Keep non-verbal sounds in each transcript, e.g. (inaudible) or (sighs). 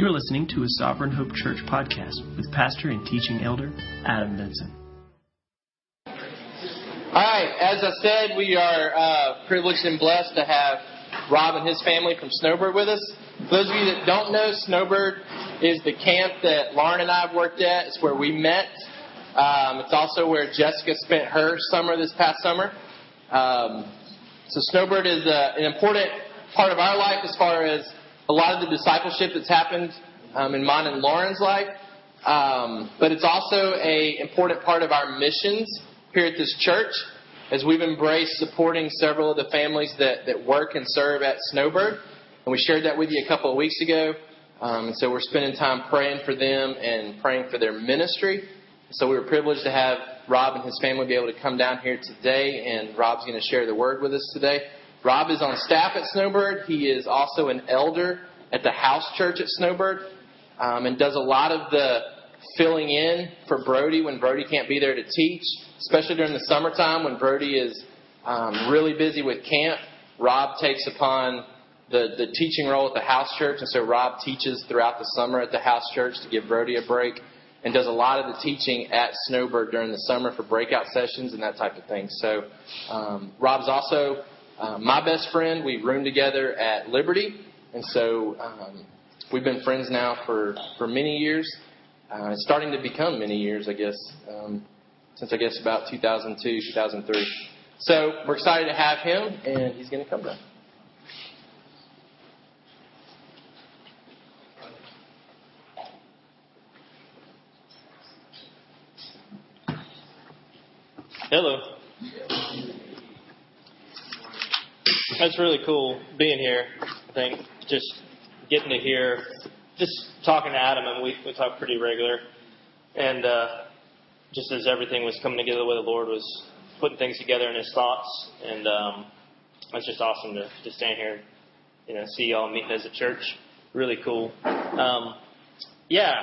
You're listening to a Sovereign Hope Church podcast with pastor and teaching elder Adam Benson. All right, as I said, we are uh, privileged and blessed to have Rob and his family from Snowbird with us. For those of you that don't know, Snowbird is the camp that Lauren and I have worked at. It's where we met. Um, it's also where Jessica spent her summer this past summer. Um, so Snowbird is uh, an important part of our life as far as a lot of the discipleship that's happened um, in mine and Lauren's life. Um, but it's also a important part of our missions here at this church as we've embraced supporting several of the families that, that work and serve at Snowbird. And we shared that with you a couple of weeks ago. Um, and so we're spending time praying for them and praying for their ministry. So we were privileged to have Rob and his family be able to come down here today, and Rob's going to share the word with us today. Rob is on staff at Snowbird. He is also an elder at the house church at Snowbird um, and does a lot of the filling in for Brody when Brody can't be there to teach, especially during the summertime when Brody is um, really busy with camp. Rob takes upon the, the teaching role at the house church, and so Rob teaches throughout the summer at the house church to give Brody a break and does a lot of the teaching at Snowbird during the summer for breakout sessions and that type of thing. So um, Rob's also uh, my best friend. We room together at Liberty, and so um, we've been friends now for, for many years. Uh, starting to become many years, I guess, um, since I guess about 2002, 2003. So we're excited to have him, and he's going to come down. Hello. That's really cool being here. I think just getting to hear, just talking to Adam, and we, we talk pretty regular. And uh, just as everything was coming together, the way the Lord was putting things together in His thoughts, and um, it's just awesome to, to stand here, you know, see y'all meeting as a church. Really cool. Um, yeah.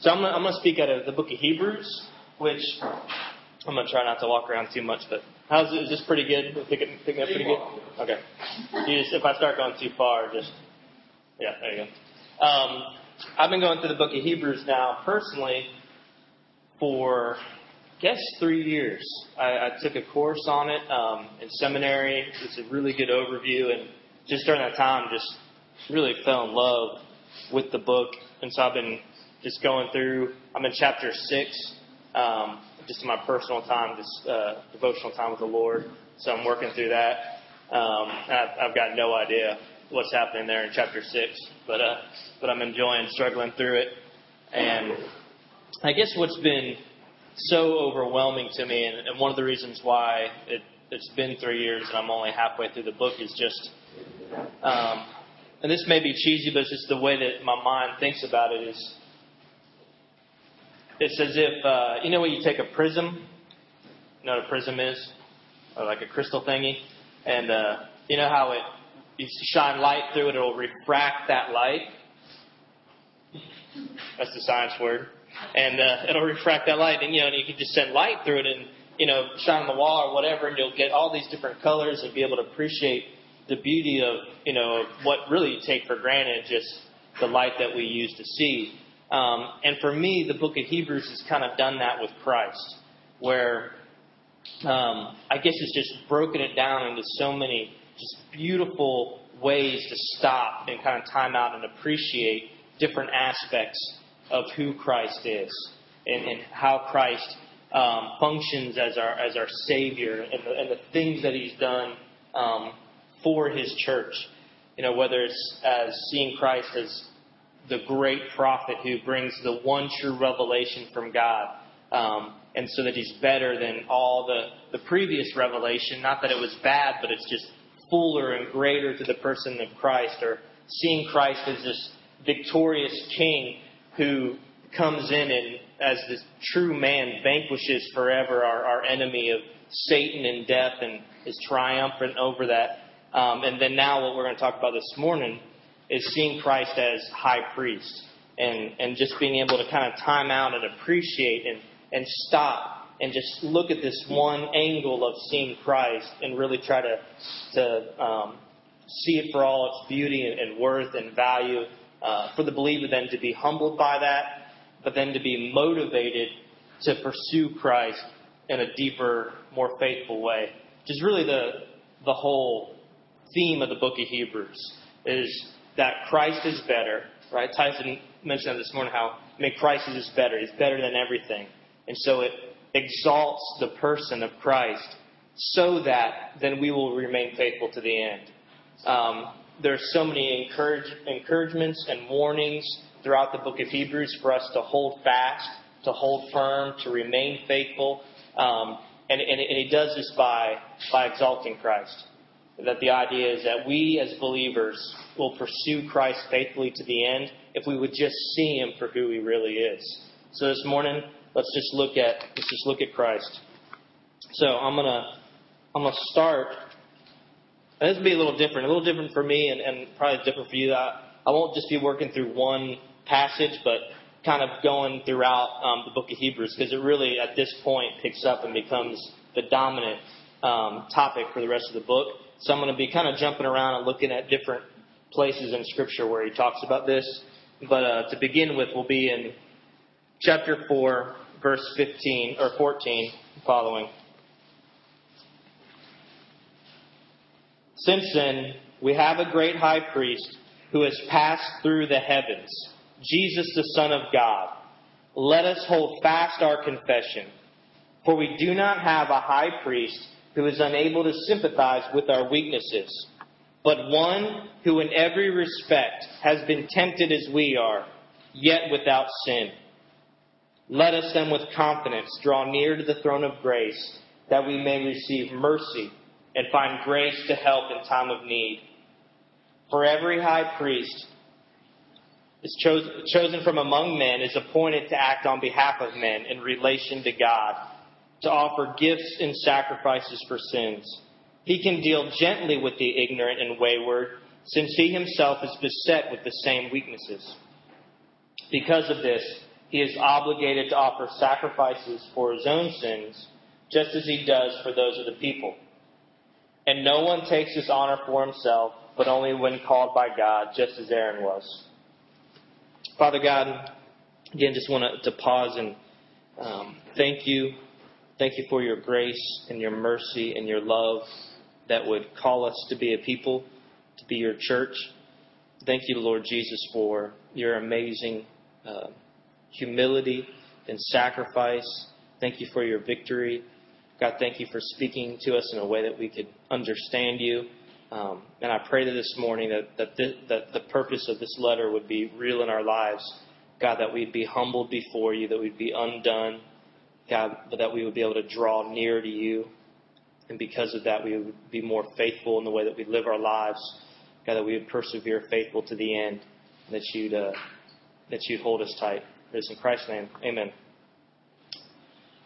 So I'm gonna, I'm gonna speak out of the book of Hebrews, which I'm gonna try not to walk around too much, but How's it? Is this pretty good? Picking, picking up pretty good? Okay. You just, if I start going too far, just, yeah, there you go. Um, I've been going through the book of Hebrews now personally for, I guess, three years. I, I took a course on it um, in seminary. It's a really good overview, and just during that time, just really fell in love with the book. And so I've been just going through. I'm in chapter six. Um, just in my personal time, this uh, devotional time with the Lord. So I'm working through that. Um, I've, I've got no idea what's happening there in chapter six, but uh, but I'm enjoying struggling through it. And I guess what's been so overwhelming to me, and, and one of the reasons why it, it's been three years and I'm only halfway through the book, is just, um, and this may be cheesy, but it's just the way that my mind thinks about it is it's as if, uh, you know when you take a prism? You know what a prism is? Or like a crystal thingy? And uh, you know how it, you shine light through it, it'll refract that light? That's the science word. And uh, it'll refract that light, and you know, and you can just send light through it, and you know, shine on the wall or whatever, and you'll get all these different colors and be able to appreciate the beauty of you know what really you take for granted, just the light that we use to see. Um, and for me, the book of Hebrews has kind of done that with Christ, where um, I guess it's just broken it down into so many just beautiful ways to stop and kind of time out and appreciate different aspects of who Christ is and, and how Christ um, functions as our as our Savior and the, and the things that He's done um, for His church. You know, whether it's as seeing Christ as the great prophet who brings the one true revelation from God. Um, and so that he's better than all the, the previous revelation. Not that it was bad, but it's just fuller and greater to the person of Christ, or seeing Christ as this victorious king who comes in and, as this true man, vanquishes forever our, our enemy of Satan and death and is triumphant over that. Um, and then now, what we're going to talk about this morning is seeing Christ as high priest and, and just being able to kind of time out and appreciate and, and stop and just look at this one angle of seeing Christ and really try to, to um, see it for all its beauty and, and worth and value uh, for the believer then to be humbled by that, but then to be motivated to pursue Christ in a deeper, more faithful way. Which is really the the whole theme of the book of Hebrews is that Christ is better, right? Tyson mentioned that this morning how I mean Christ is just better. He's better than everything. And so it exalts the person of Christ so that then we will remain faithful to the end. Um, there are so many encourage, encouragements and warnings throughout the book of Hebrews for us to hold fast, to hold firm, to remain faithful. Um, and, and, and he does this by, by exalting Christ. That the idea is that we as believers will pursue Christ faithfully to the end if we would just see him for who he really is. So this morning, let's just look at let's just look at Christ. So I'm gonna I'm gonna start. And this will be a little different, a little different for me, and, and probably different for you. I, I won't just be working through one passage, but kind of going throughout um, the book of Hebrews because it really, at this point, picks up and becomes the dominant um, topic for the rest of the book. So I'm going to be kind of jumping around and looking at different places in Scripture where he talks about this. But uh, to begin with, we'll be in chapter 4, verse 15 or 14 following. Since then, we have a great high priest who has passed through the heavens, Jesus the Son of God. Let us hold fast our confession. For we do not have a high priest who is unable to sympathize with our weaknesses, but one who in every respect has been tempted as we are, yet without sin. Let us then with confidence draw near to the throne of grace, that we may receive mercy and find grace to help in time of need. For every high priest is chosen, chosen from among men is appointed to act on behalf of men in relation to God, to offer gifts and sacrifices for sins. He can deal gently with the ignorant and wayward, since he himself is beset with the same weaknesses. Because of this, he is obligated to offer sacrifices for his own sins, just as he does for those of the people. And no one takes this honor for himself, but only when called by God, just as Aaron was. Father God, again, just want to, pause and um, thank you. Thank you for your grace and your mercy and your love that would call us to be a people, to be your church. Thank you, Lord Jesus, for your amazing uh, humility and sacrifice. Thank you for your victory. God, thank you for speaking to us in a way that we could understand you. Um, and I pray that this morning that, that, this, that the purpose of this letter would be real in our lives. God, that we'd be humbled before you, that we'd be undone. God, but that we would be able to draw near to you. And because of that, we would be more faithful in the way that we live our lives. God, that we would persevere faithful to the end. That you'd, uh, that you'd hold us tight. It is in Christ's name. Amen.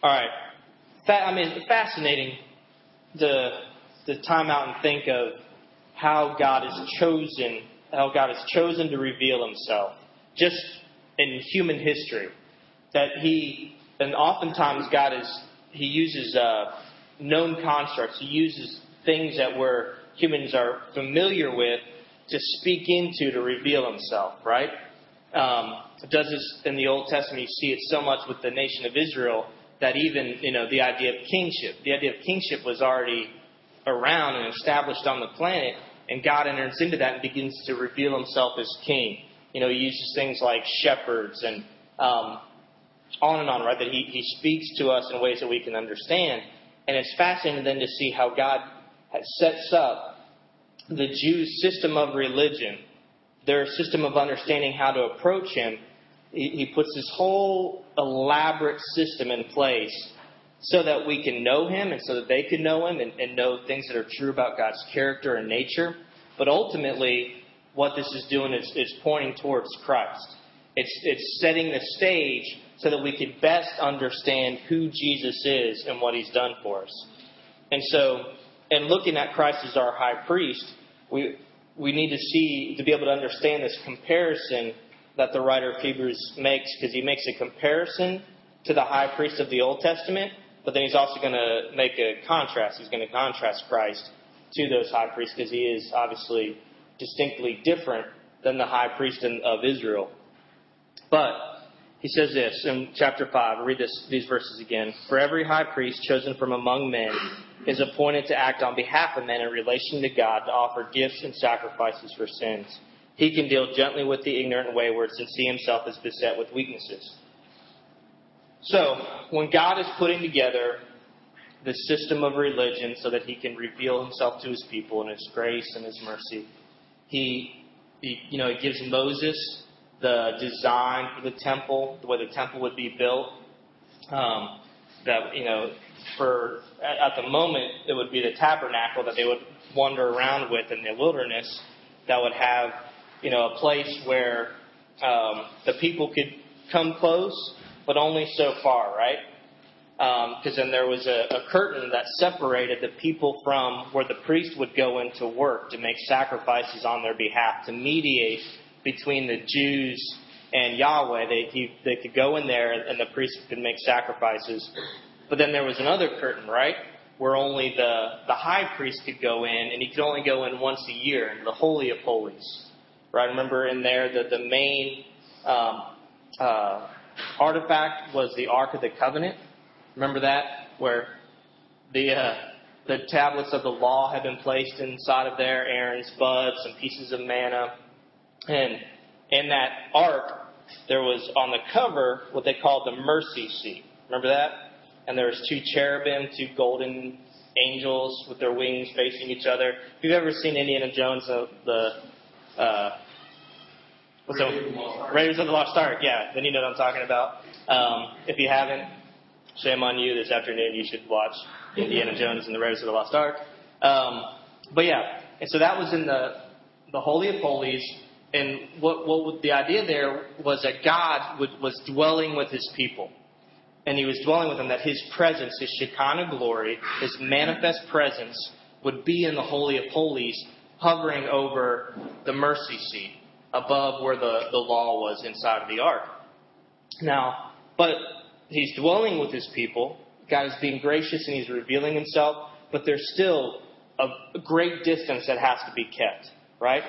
All right. I mean, it's fascinating to, to time out and think of how God has chosen, how God has chosen to reveal himself just in human history. That he, and oftentimes God is, he uses uh, known constructs, he uses things that we're, humans are familiar with to speak into to reveal himself, right? Um, does this in the Old Testament. You see it so much with the nation of Israel that even you know the idea of kingship, the idea of kingship was already around and established on the planet, and God enters into that and begins to reveal Himself as King. You know, He uses things like shepherds and um, on and on, right? That he, he speaks to us in ways that we can understand, and it's fascinating then to see how God sets up the Jews' system of religion, their system of understanding how to approach Him, he puts this whole elaborate system in place so that we can know him and so that they can know him and, and, know things that are true about God's character and nature. But ultimately, what this is doing is, is pointing towards Christ. It's, it's setting the stage so that we can best understand who Jesus is and what he's done for us. And so, in looking at Christ as our high priest, we, we need to see, to be able to understand this comparison that the writer of Hebrews makes because he makes a comparison to the high priest of the Old Testament, but then he's also going to make a contrast. He's going to contrast Christ to those high priests because he is obviously distinctly different than the high priest in, of Israel. But he says this in chapter 5. I'll read this, these verses again. For every high priest chosen from among men is appointed to act on behalf of men in relation to God to offer gifts and sacrifices for sins. He can deal gently with the ignorant and wayward since he himself is beset with weaknesses. So, when God is putting together the system of religion so that he can reveal himself to his people in his grace and his mercy, he, he you know, he gives Moses the design for the temple, the way the temple would be built. Um, that you know, for at, the moment it would be the tabernacle that they would wander around with in the wilderness. That would have you know a place where um, the people could come close, but only so far, right? Because um, then there was a, a curtain that separated the people from where the priest would go into work to make sacrifices on their behalf, to mediate between the Jews and Yahweh. They, he, they could go in there and the priest could make sacrifices. But then there was another curtain, right? Where only the, the high priest could go in, and he could only go in once a year into the Holy of Holies. Right? Remember in there that the main um, uh, artifact was the Ark of the Covenant. Remember that? Where the uh, the tablets of the law had been placed inside of there, Aaron's buds, some pieces of manna, and in that ark, there was on the cover what they called the mercy seat. Remember that? And there was two cherubim, two golden angels with their wings facing each other. If you've ever seen Indiana Jones, uh, the uh, what's Raiders, the, Raiders of the Lost Ark, yeah, then you know what I'm talking about. Um, if you haven't, shame on you. This afternoon, you should watch Indiana Jones and the Raiders of the Lost Ark. Um, but yeah, and so that was in the the Holy of Holies and what, what the idea there was that God would, was dwelling with his people. And he was dwelling with them, that his presence, his Shekinah glory, his manifest presence would be in the Holy of Holies, hovering over the mercy seat above where the, the law was inside of the ark. Now, but he's dwelling with his people. God is being gracious and he's revealing himself, but there's still a great distance that has to be kept, right?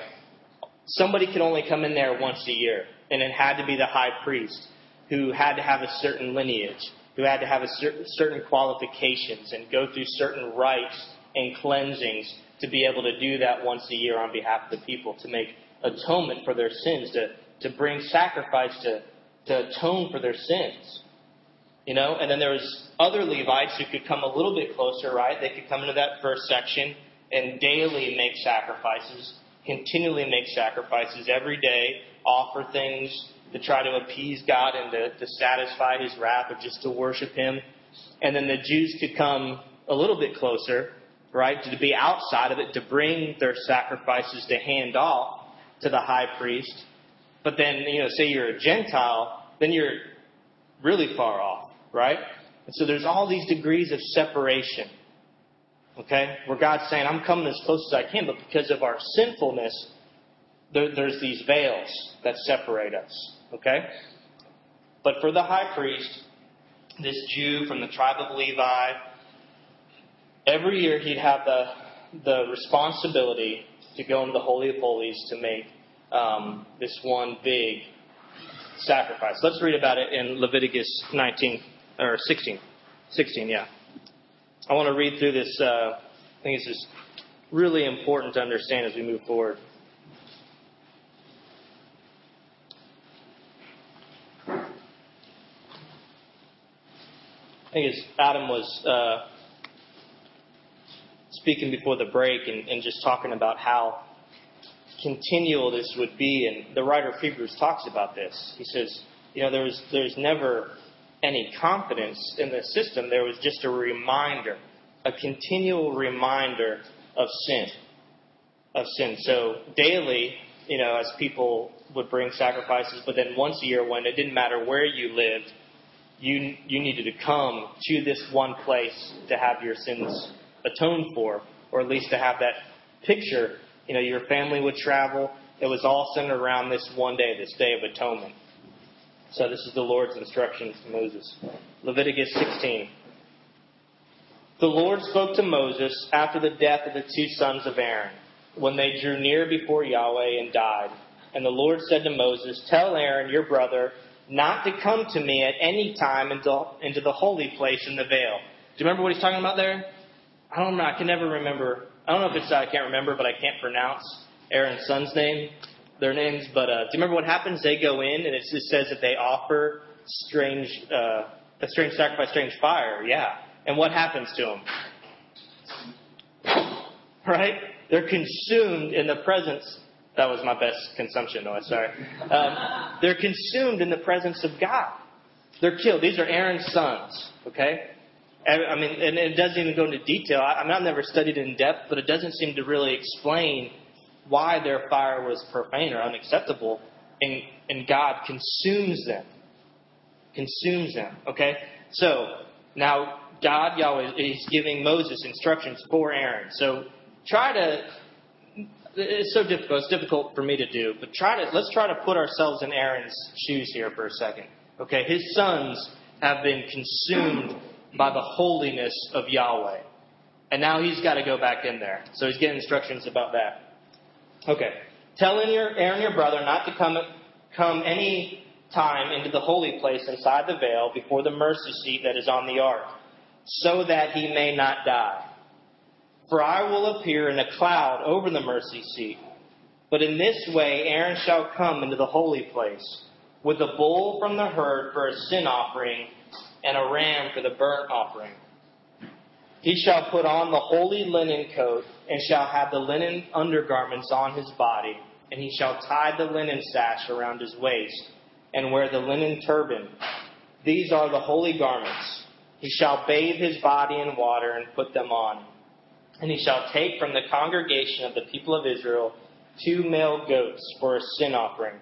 Somebody could only come in there once a year, and it had to be the high priest who had to have a certain lineage, who had to have a cer- certain qualifications and go through certain rites and cleansings to be able to do that once a year on behalf of the people, to make atonement for their sins, to, to bring sacrifice to, to atone for their sins. You know, and then there was other Levites who could come a little bit closer, right? They could come into that first section and daily make sacrifices continually make sacrifices every day, offer things to try to appease God and to, to satisfy His wrath or just to worship Him. And then the Jews could come a little bit closer, right, to be outside of it, to bring their sacrifices to hand off to the high priest. But then, you know, say you're a Gentile, then you're really far off, right? And so there's all these degrees of separation. Okay? Where God's saying, I'm coming as close as I can, but because of our sinfulness, there, there's these veils that separate us. Okay? But for the high priest, this Jew from the tribe of Levi, every year he'd have the, the responsibility to go into the Holy of Holies to make um, this one big sacrifice. Let's read about it in Leviticus 19 or 16. 16, yeah. I want to read through this. Uh, I think this is really important to understand as we move forward. I think as Adam was uh, speaking before the break and, and, just talking about how continual this would be, and the writer of Hebrews talks about this. He says, you know, there's there's never any confidence in the system. There was just a reminder, a continual reminder of sin. Of sin. So daily, you know, as people would bring sacrifices, but then once a year when it didn't matter where you lived, you you needed to come to this one place to have your sins atoned for, or at least to have that picture. You know, your family would travel. It was all centered around this one day, this day of atonement. So this is the Lord's instructions to Moses. Leviticus 16. The Lord spoke to Moses after the death of the two sons of Aaron, when they drew near before Yahweh and died. And the Lord said to Moses, Tell Aaron, your brother, not to come to me at any time into, the holy place in the veil. Do you remember what he's talking about there? I don't know. I can never remember. I don't know if it's I can't remember, but I can't pronounce Aaron's son's name, their names. But uh, do you remember what happens? They go in, and it just says that they offer strange, uh, a strange sacrifice, strange fire. Yeah. And what happens to them? (laughs) Right? They're consumed in the presence. That was my best consumption noise, sorry. Um, they're consumed in the presence of God. They're killed. These are Aaron's sons, okay? I mean, and it doesn't even go into detail. I, mean, I've never studied in depth, but it doesn't seem to really explain why their fire was profane or unacceptable, and, and God consumes them. Consumes them, okay? So, now, God, Yahweh, is giving Moses instructions for Aaron. So, try to it's so difficult. It's difficult for me to do, but try to let's try to put ourselves in Aaron's shoes here for a second. Okay, his sons have been consumed by the holiness of Yahweh, and now he's got to go back in there. So he's getting instructions about that. Okay, Tell Aaron your brother not to come come any time into the holy place inside the veil before the mercy seat that is on the ark, so that he may not die. For I will appear in a cloud over the mercy seat. But in this way Aaron shall come into the holy place, with a bull from the herd for a sin offering, and a ram for the burnt offering. He shall put on the holy linen coat, and shall have the linen undergarments on his body, and he shall tie the linen sash around his waist, and wear the linen turban. These are the holy garments. He shall bathe his body in water and put them on. And he shall take from the congregation of the people of Israel two male goats for a sin offering,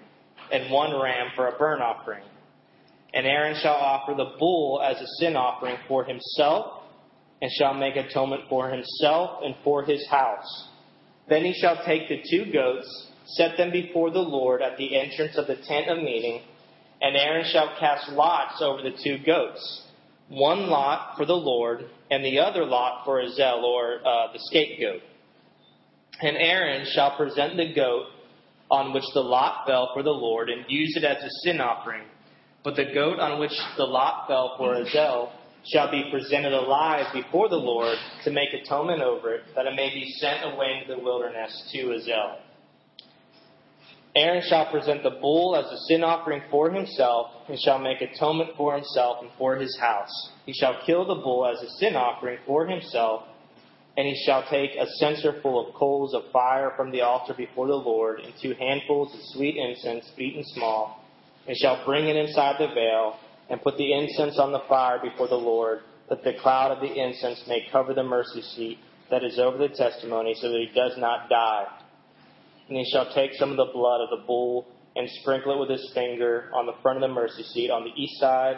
and one ram for a burnt offering. And Aaron shall offer the bull as a sin offering for himself, and shall make atonement for himself and for his house. Then he shall take the two goats, set them before the Lord at the entrance of the tent of meeting, and Aaron shall cast lots over the two goats one lot for the Lord, and the other lot for Azazel, or uh, the scapegoat. And Aaron shall present the goat on which the lot fell for the Lord, and use it as a sin offering. But the goat on which the lot fell for Azazel shall be presented alive before the Lord to make atonement over it, that it may be sent away into the wilderness to Azazel. Aaron shall present the bull as a sin offering for himself, and shall make atonement for himself and for his house. He shall kill the bull as a sin offering for himself, and he shall take a censer full of coals of fire from the altar before the Lord, and two handfuls of sweet incense beaten small, and shall bring it inside the veil, and put the incense on the fire before the Lord, that the cloud of the incense may cover the mercy seat that is over the testimony, so that he does not die. And he shall take some of the blood of the bull and sprinkle it with his finger on the front of the mercy seat on the east side,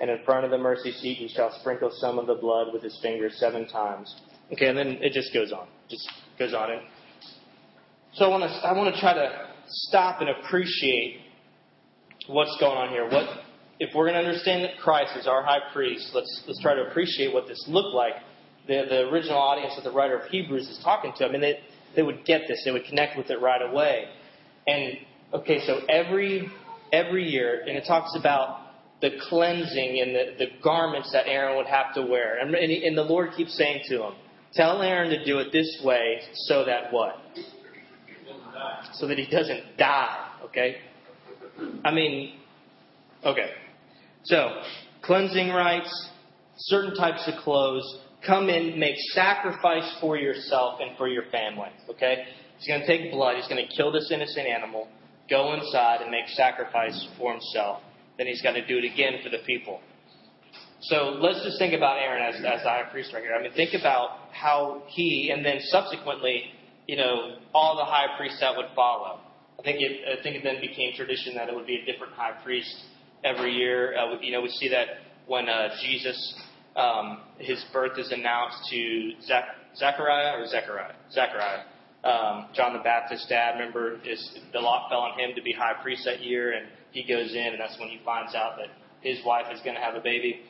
and in front of the mercy seat he shall sprinkle some of the blood with his finger seven times. Okay, and then it just goes on. Just goes on. And so I want to I want to try to stop and appreciate what's going on here. What if we're going to understand that Christ is our high priest? Let's let's try to appreciate what this looked like. The the original audience that the writer of Hebrews is talking to. I mean, they they would get this. They would connect with it right away. And okay, so every every year, and it talks about the cleansing and the, the garments that Aaron would have to wear. And, and, and the Lord keeps saying to him, Tell Aaron to do it this way so that what? So that he doesn't die. Okay? I mean, okay. So, cleansing rites, certain types of clothes, come in, make sacrifice for yourself and for your family. Okay? He's going to take blood. He's going to kill this innocent animal, go inside and make sacrifice for himself. Then he's got to do it again for the people. So let's just think about Aaron as, as the high priest right here. I mean, think about how he, and then subsequently, you know, all the high priests that would follow. I think it, I think it then became tradition that it would be a different high priest every year. Uh, you know, we see that when uh, Jesus um, his birth is announced to Zach- Zechariah or Zechariah? Zechariah. Um, John the Baptist's dad, remember, is the lot fell on him to be high priest that year, and he goes in, and that's when he finds out that his wife is going to have a baby.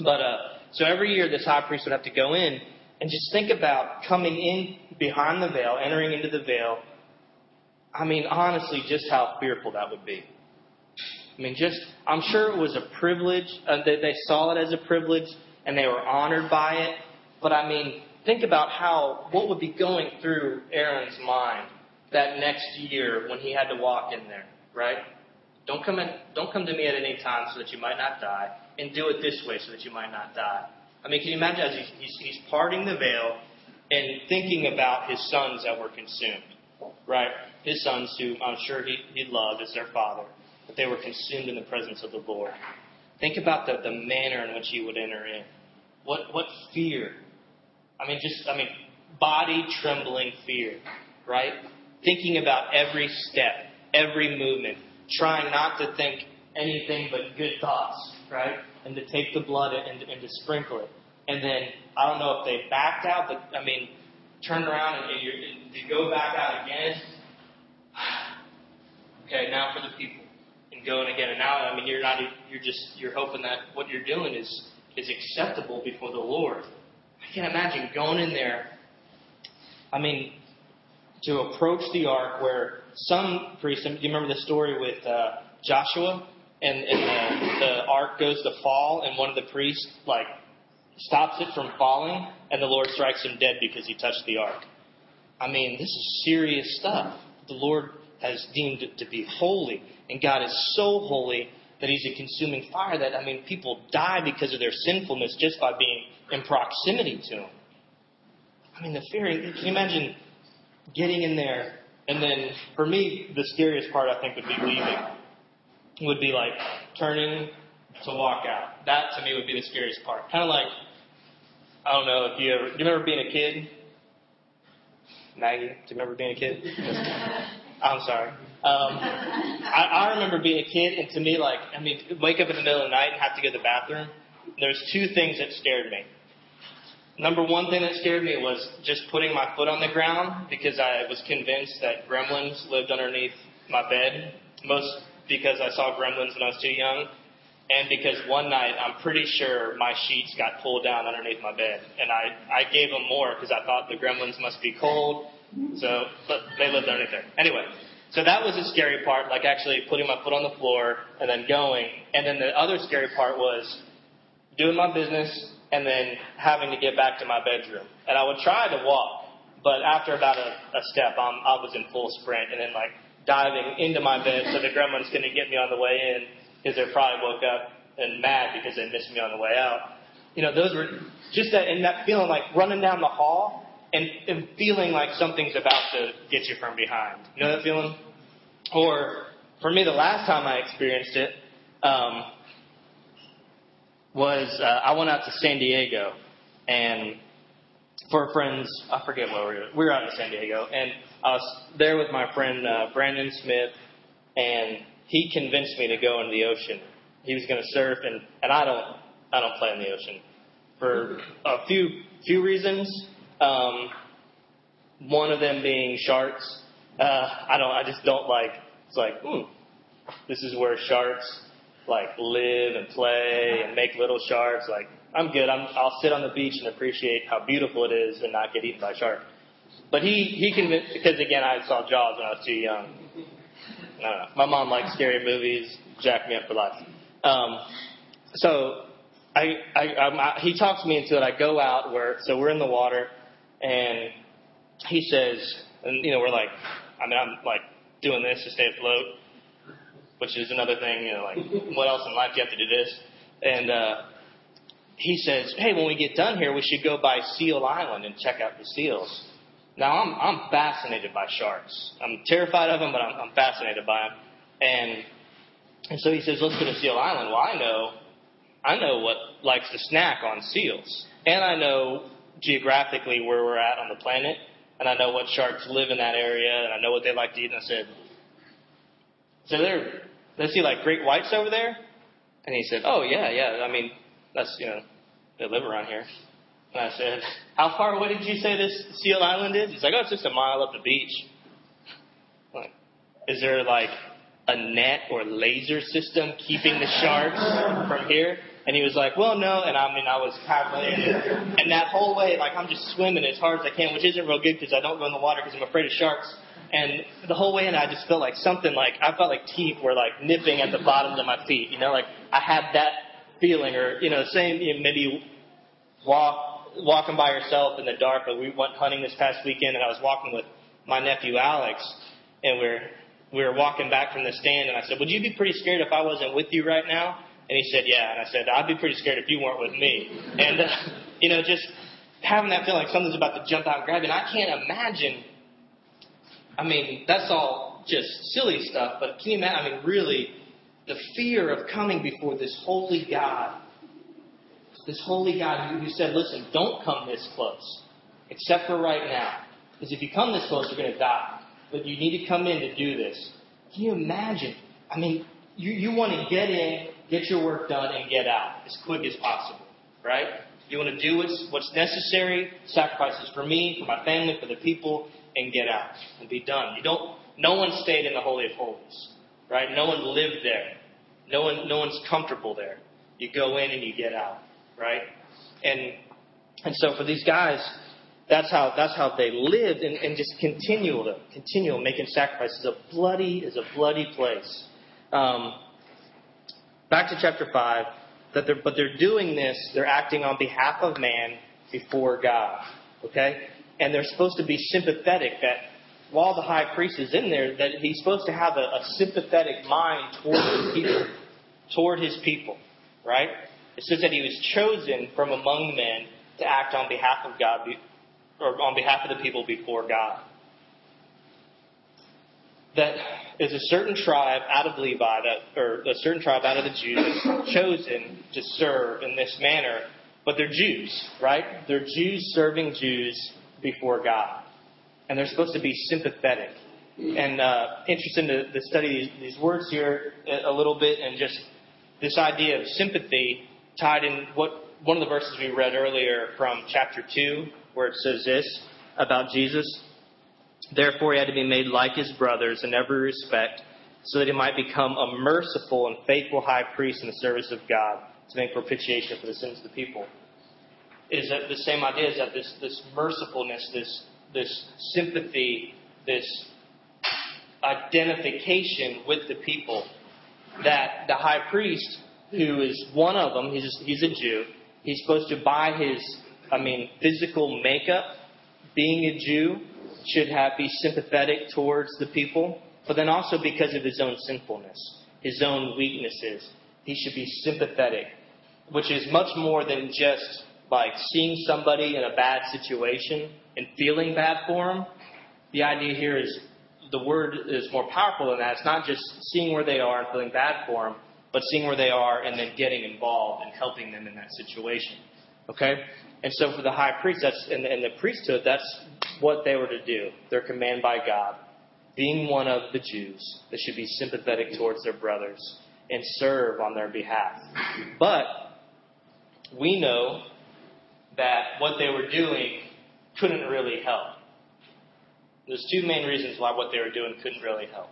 But uh, so every year, this high priest would have to go in and just think about coming in behind the veil, entering into the veil, I mean, honestly, just how fearful that would be. I mean, just, I'm sure it was a privilege, uh, that they saw it as a privilege and they were honored by it. But I mean, think about how, what would be going through Aaron's mind that next year when he had to walk in there, right? Don't come in, don't come to me at any time so that you might not die, and do it this way so that you might not die. I mean, can you imagine as he's, he's, he's parting the veil and thinking about his sons that were consumed, right? His sons who I'm sure he, he loved as their father, but they were consumed in the presence of the Lord. Think about the, the manner in which he would enter in. What, what fear. I mean, just, I mean, body trembling fear, right? Thinking about every step, every movement, trying not to think anything but good thoughts, right? And to take the blood and, and to sprinkle it. And then, I don't know if they backed out, but I mean, turn around and you you go back out again. (sighs) okay, now for the people. Going again. And now, I mean, you're not, you're just, you're hoping that what you're doing is, is acceptable before the Lord. I can't imagine going in there. I mean, to approach the ark where some priests, do you remember the story with uh, Joshua? And, and the, the ark goes to fall, and one of the priests, like, stops it from falling, and the Lord strikes him dead because he touched the ark. I mean, this is serious stuff. The Lord has deemed it to be holy, and God is so holy that He's a consuming fire that, I mean, people die because of their sinfulness just by being in proximity to Him. I mean, the fearing, can you imagine getting in there, and then, for me, the scariest part, I think, would be leaving. Would be like turning to walk out. That, to me, would be the scariest part. Kind of like, I don't know if you ever, do you remember being a kid? Maggie, do you remember being a kid? (laughs) I'm sorry. Um, I, I remember being a kid, and to me, like, I mean, wake up in the middle of the night and have to go to the bathroom. There's two things that scared me. Number one thing that scared me was just putting my foot on the ground because I was convinced that gremlins lived underneath my bed. Most because I saw gremlins when I was too young, and because one night I'm pretty sure my sheets got pulled down underneath my bed, and I I gave them more because I thought the gremlins must be cold, so but they lived underneath there. Anyway, so that was the scary part, like actually putting my foot on the floor and then going, and then the other scary part was doing my business and then having to get back to my bedroom, and I would try to walk, but after about a, a step, I'm, I was in full sprint, and then like diving into my bed so the (laughs) gremlins couldn't get me on the way in because they probably woke up and mad because they missed me on the way out. You know, those were just that and that feeling like running down the hall and, and feeling like something's about to get you from behind. You know that feeling? Or for me, the last time I experienced it um, was uh, I went out to San Diego and for friends, I forget where we were. We were out in San Diego, and I was there with my friend uh, Brandon Smith, and he convinced me to go into the ocean. He was going to surf, and and I don't I don't play in the ocean for a few few reasons. Um, one of them being sharks. Uh, I don't. I just don't like. It's like, hmm, this is where sharks like live and play and make little sharks. Like, I'm good. I'm, I'll sit on the beach and appreciate how beautiful it is and not get eaten by a shark. But he he convinced because again I saw Jaws when I was too young. I don't know. My mom likes scary movies, jacked me up for life. Um, so I, I, I he talks me into it. I go out where so we're in the water, and he says, and you know we're like, I mean I'm like doing this to stay afloat, which is another thing. You know, like what else in life do you have to do this? And uh, he says, hey, when we get done here, we should go by Seal Island and check out the seals. Now I'm I'm fascinated by sharks. I'm terrified of them, but I'm, I'm fascinated by them. And and so he says, let's go to Seal Island. Well, I know I know what likes to snack on seals, and I know geographically where we're at on the planet, and I know what sharks live in that area, and I know what they like to eat. And I said, so there, they see like great whites over there, and he said, oh yeah, yeah. I mean, that's you know, they live around here. And I said, How far away did you say this Seal Island is? He's like, Oh, it's just a mile up the beach. Like, is there like a net or laser system keeping the sharks from here? And he was like, Well, no. And I mean, I was calculating. And that whole way, like, I'm just swimming as hard as I can, which isn't real good because I don't go in the water because I'm afraid of sharks. And the whole way in, I just felt like something like I felt like teeth were like nipping at the bottoms of my feet. You know, like I had that feeling, or you know, same you know, maybe walk walking by yourself in the dark. Like we went hunting this past weekend, and I was walking with my nephew Alex, and we're we were walking back from the stand, and I said, "Would you be pretty scared if I wasn't with you right now?" And he said, "Yeah." And I said, "I'd be pretty scared if you weren't with me." And uh, (laughs) you know, just having that feeling like something's about to jump out and grab you. And I can't imagine. I mean, that's all just silly stuff, but can you imagine? I mean, really, the fear of coming before this holy God, this holy God who, said, "Listen, don't come this close, except for right now, because if you come this close, you're going to die." But you need to come in to do this. Can you imagine? I mean, you, you want to get in, get your work done, and get out as quick as possible, right? You want to do what's, what's necessary, sacrifices for me, for my family, for the people, and get out and be done. You don't. No one stayed in the holy of holies, right? No one lived there. No one. No one's comfortable there. You go in and you get out, right? And and so for these guys, that's how that's how they lived and, and just continual continual making sacrifices. A bloody is a bloody place. Um, back to chapter five. That they're but they're doing this. They're acting on behalf of man before God. Okay, and they're supposed to be sympathetic. That while the high priest is in there, that he's supposed to have a, a sympathetic mind toward his people, toward his people. Right? It says that he was chosen from among men to act on behalf of God or on behalf of the people before God. That is a certain tribe out of Levi, that, or a certain tribe out of the Jews, chosen to serve in this manner, but they're Jews, right? They're Jews serving Jews before God. And they're supposed to be sympathetic. And uh, interesting to, to study these, these words here a little bit and just this idea of sympathy tied in what one of the verses we read earlier from chapter 2 where it says this about Jesus. Therefore, he had to be made like his brothers in every respect, so that he might become a merciful and faithful high priest in the service of God to make propitiation for the sins of the people. Is that the same idea? Is that this this mercifulness, this this sympathy, this identification with the people that the high priest, who is one of them, he's he's a Jew. He's supposed to by his I mean, physical makeup, being a Jew, should have be sympathetic towards the people, but then also because of his own sinfulness, his own weaknesses, he should be sympathetic, which is much more than just like seeing somebody in a bad situation and feeling bad for them. The idea here is the word is more powerful than that. It's not just seeing where they are and feeling bad for them, but seeing where they are and then getting involved and helping them in that situation. Okay? And so for the high priest, that's and, and the priesthood, that's what they were to do. They're commanded by God. Being one of the Jews, they should be sympathetic towards their brothers and serve on their behalf. But we know that what they were doing couldn't really help. There's two main reasons why what they were doing couldn't really help.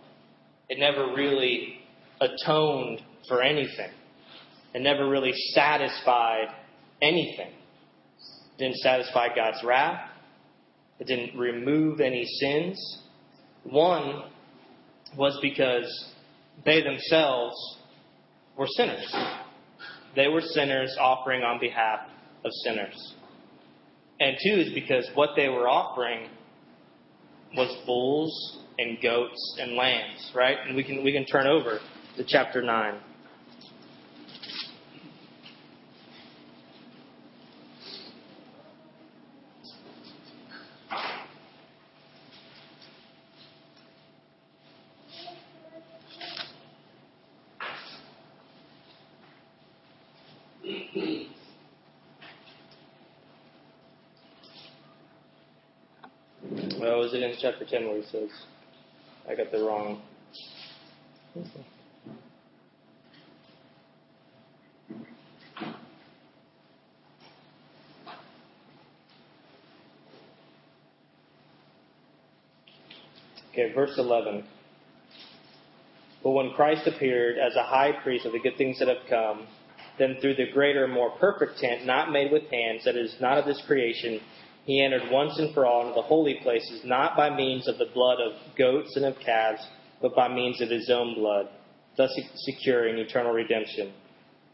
It never really atoned for anything. It never really satisfied anything. It didn't satisfy God's wrath. It didn't remove any sins. One was because they themselves were sinners. They were sinners offering on behalf of sinners. And two is because what they were offering was bulls and goats and lambs, right? And we can we can turn over to chapter nine. Well, is it in chapter 10 where he says, I got the wrong. Okay, verse 11. But when Christ appeared as a high priest of the good things that have come, then through the greater, more perfect tent, not made with hands, that is not of this creation, he entered once and for all into the holy places, not by means of the blood of goats and of calves, but by means of his own blood, thus securing eternal redemption.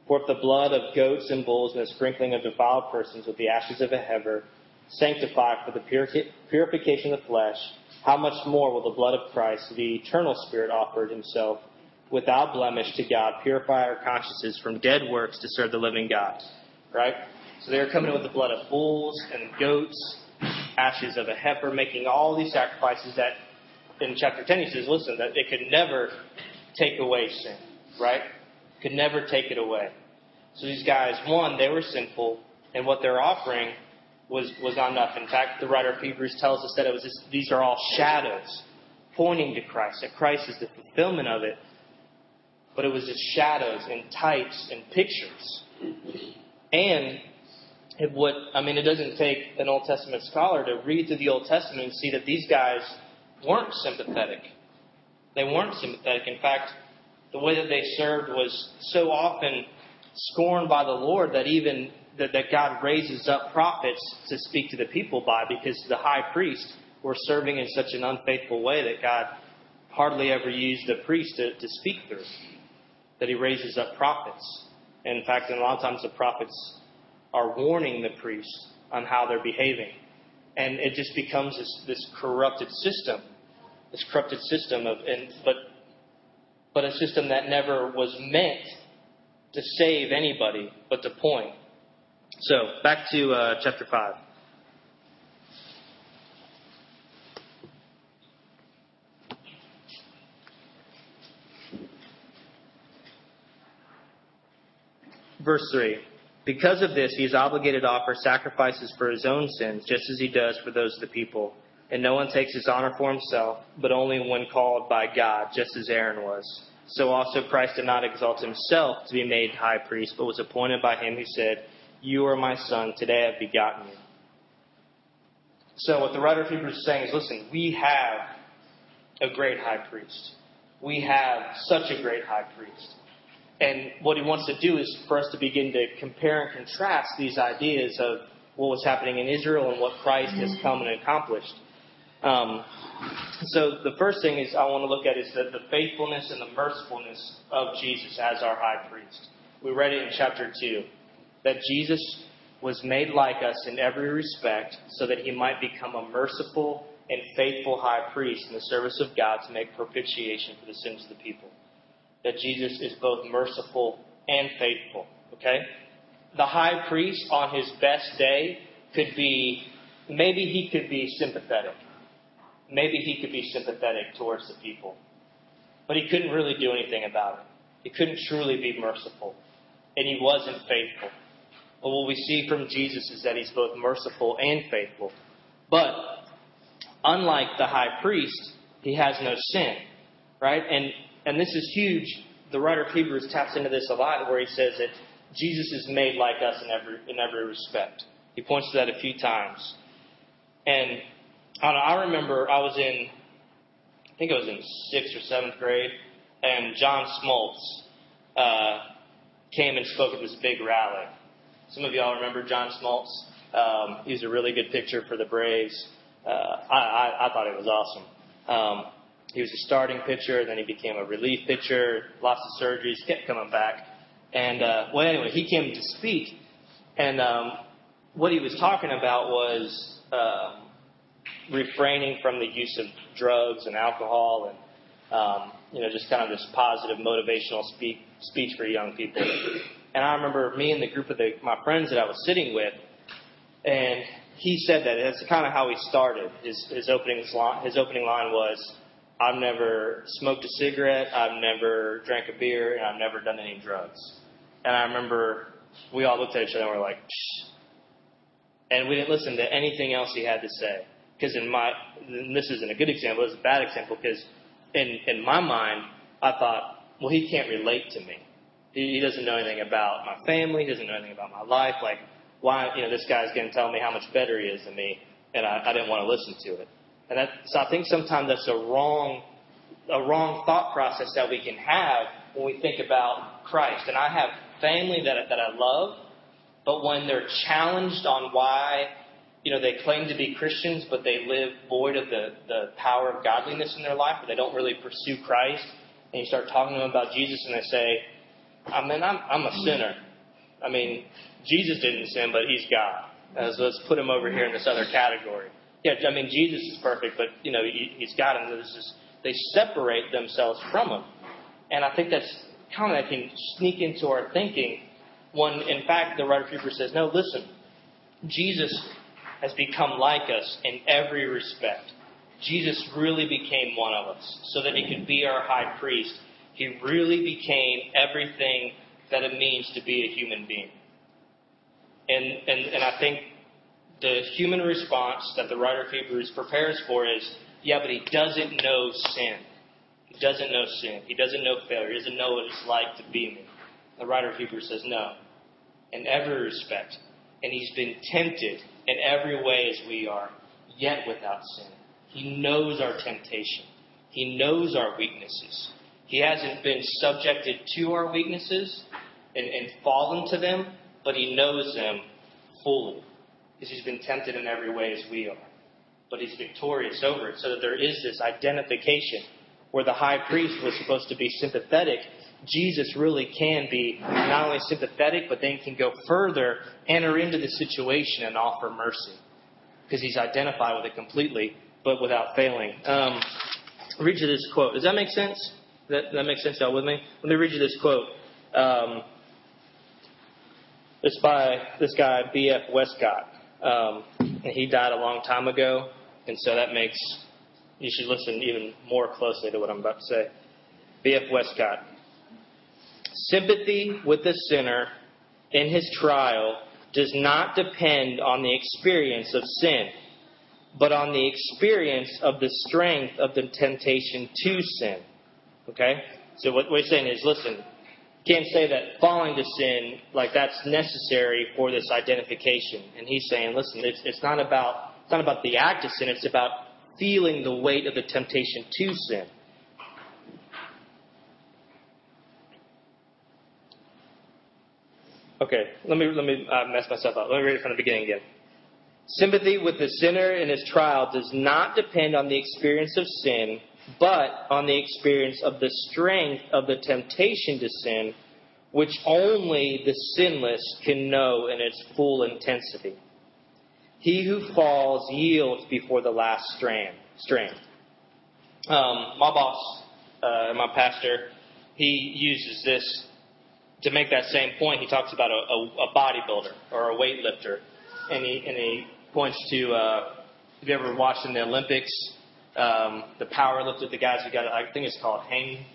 For if the blood of goats and bulls and the sprinkling of defiled persons with the ashes of a heifer sanctify for the purification of the flesh, how much more will the blood of Christ, the eternal Spirit offered himself without blemish to God, purify our consciences from dead works to serve the living God? Right? So they are coming in with the blood of bulls and goats, ashes of a heifer, making all these sacrifices that in chapter 10 he says, listen, that it could never take away sin, right? Could never take it away. So these guys, one, they were sinful, and what they're offering was, was not enough. In fact, the writer of Hebrews tells us that it was just, these are all shadows pointing to Christ, that Christ is the fulfillment of it. But it was just shadows and types and pictures. And it would, I mean, it doesn't take an Old Testament scholar to read through the Old Testament and see that these guys weren't sympathetic. They weren't sympathetic. In fact, the way that they served was so often scorned by the Lord that even that, that God raises up prophets to speak to the people by because the high priest were serving in such an unfaithful way that God hardly ever used the priest to, to speak through. That he raises up prophets. And in fact, and a lot of times the prophets are warning the priest on how they're behaving. And it just becomes this, this corrupted system, this corrupted system of, and, but, but a system that never was meant to save anybody, but to point. So, back to uh, chapter 5. Verse 3. Because of this, he is obligated to offer sacrifices for his own sins, just as he does for those of the people. And no one takes his honor for himself, but only when called by God, just as Aaron was. So also Christ did not exalt himself to be made high priest, but was appointed by him who said, You are my son, today I have begotten you. So what the writer of Hebrews is saying is, listen, we have a great high priest. We have such a great high priest. And what he wants to do is for us to begin to compare and contrast these ideas of what was happening in Israel and what Christ has come and accomplished. Um, so the first thing is I want to look at is the, the faithfulness and the mercifulness of Jesus as our high priest. We read it in chapter 2 that Jesus was made like us in every respect so that he might become a merciful and faithful high priest in the service of God to make propitiation for the sins of the people that Jesus is both merciful and faithful. Okay? The high priest on his best day could be, maybe he could be sympathetic. Maybe he could be sympathetic towards the people. But he couldn't really do anything about it. He couldn't truly be merciful. And he wasn't faithful. But what we see from Jesus is that he's both merciful and faithful. But unlike the high priest, he has no sin. Right? And and this is huge. The writer of Hebrews taps into this a lot, where he says that Jesus is made like us in every in every respect. He points to that a few times. And I, know, I remember I was in, I think I was in sixth or seventh grade, and John Smoltz uh, came and spoke at this big rally. Some of y'all remember John Smoltz. Um, he was a really good pitcher for the Braves. Uh, I, I, I thought it was awesome. Um, he was a starting pitcher, then he became a relief pitcher, lots of surgeries, kept coming back. And, uh, well, anyway, he came to speak, and um, what he was talking about was um, refraining from the use of drugs and alcohol and, um, you know, just kind of this positive motivational speak, speech for young people. And I remember me and the group of the, my friends that I was sitting with, and he said that. That's kind of how he started. His, his, opening, his opening line was, I've never smoked a cigarette, I've never drank a beer, and I've never done any drugs. And I remember we all looked at each other and were like, Psh. and we didn't listen to anything else he had to say. Because in my, this isn't a good example, it's a bad example, because in, in my mind, I thought, well, he can't relate to me. He, he doesn't know anything about my family, he doesn't know anything about my life. Like, why, you know, this guy's going to tell me how much better he is than me, and I, I didn't want to listen to it. And that, so I think sometimes that's a wrong, a wrong thought process that we can have when we think about Christ. And I have family that, that I love, but when they're challenged on why you know, they claim to be Christians, but they live void of the, the power of godliness in their life, or they don't really pursue Christ. And you start talking to them about Jesus, and they say, I mean, I'm, I'm a sinner. I mean, Jesus didn't sin, but he's God. So let's put him over here in this other category. Yeah, I mean, Jesus is perfect, but, you know, he's God, and this, they separate themselves from him. And I think that's kind of that can sneak into our thinking when, in fact, the writer of Hebrews says, no, listen, Jesus has become like us in every respect. Jesus really became one of us so that he could be our high priest. He really became everything that it means to be a human being. And, and, and I think the human response that the writer of Hebrews prepares for is, yeah, but he doesn't know sin. He doesn't know sin. He doesn't know failure. He doesn't know what it's like to be me. The writer of Hebrews says, no. In every respect. And he's been tempted in every way as we are, yet without sin. He knows our temptation. He knows our weaknesses. He hasn't been subjected to our weaknesses and, and fallen to them, but he knows them fully. Because he's been tempted in every way as we are. But he's victorious over it. So that there is this identification where the high priest was supposed to be sympathetic Jesus really can be not only sympathetic, but then can go further, enter into the situation, and offer mercy. Because he's identified with it completely, but without failing. Um, read you this quote. Does that make sense? That, that makes sense, y'all with me? Let me read you this quote. Um, it's by this guy, B.F. Westcott. Um, and he died a long time ago, and so that makes you should listen even more closely to what I'm about to say. B.F. Westcott. Sympathy with the sinner in his trial does not depend on the experience of sin, but on the experience of the strength of the temptation to sin. Okay? So what we're saying is, listen, can't say that falling to sin, like that's necessary for this identification. And he's saying, listen, it's, it's not about it's not about the act of sin, it's about feeling the weight of the temptation to sin. Okay, let me let me uh, mess myself up. Let me read it from the beginning again. Sympathy with the sinner in his trial does not depend on the experience of sin, but on the experience of the strength of the temptation to sin, which only the sinless can know in its full intensity. He who falls yields before the last strand, strength. Um, my boss, uh, my pastor, he uses this to make that same point, he talks about a, a, a bodybuilder or a weightlifter, and he and he points to. Uh, have you ever watched in the Olympics um, the power lift with the guys who got I think it's called hang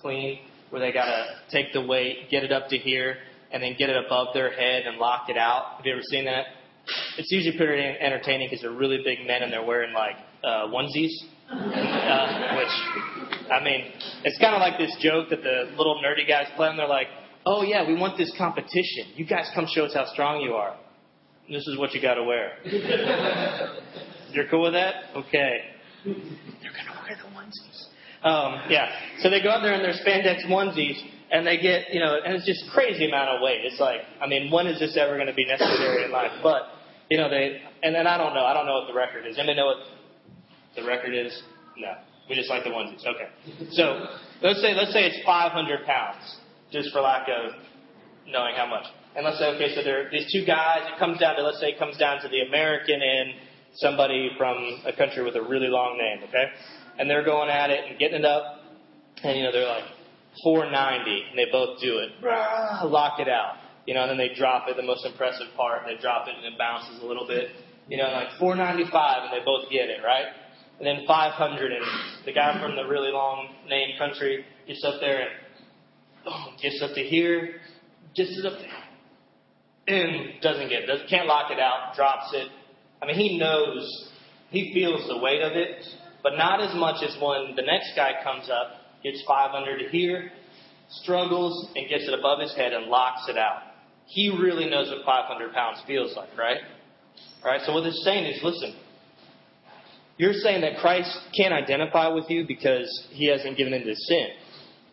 clean, where they got to take the weight, get it up to here, and then get it above their head and lock it out. Have you ever seen that? It's usually pretty entertaining because they're really big men and they're wearing like uh, onesies, uh, which I mean, it's kind of like this joke that the little nerdy guys play, and they're like, oh yeah, we want this competition. You guys come show us how strong you are. This is what you got to wear. (laughs) You're cool with that? Okay. They're gonna wear the onesies. Um, yeah. So they go out there in their spandex onesies, and they get, you know, and it's just crazy amount of weight. It's like, I mean, when is this ever going to be necessary in life? But, you know, they, and then I don't know. I don't know what the record is. Anybody know what the record is? No. We just like the onesies. Okay. So let's say let's say it's 500 pounds just for lack of knowing how much. And let's say, okay, so there these two guys. It comes down to, let's say, it comes down to the American and somebody from a country with a really long name, okay? And they're going at it and getting it up, and you know they're like 490, and they both do it, lock it out, you know, and then they drop it. The most impressive part, they drop it and it bounces a little bit, you know, like 495, and they both get it, right? And then 500, and the guy from the really long name country gets up there and oh, gets up to here, gets it up there, and doesn't get it. Can't lock it out, drops it. I mean, he knows, he feels the weight of it, but not as much as when the next guy comes up, gets 500 here, struggles, and gets it above his head and locks it out. He really knows what 500 pounds feels like, right? All right. So what it's saying is, listen, you're saying that Christ can't identify with you because he hasn't given into sin.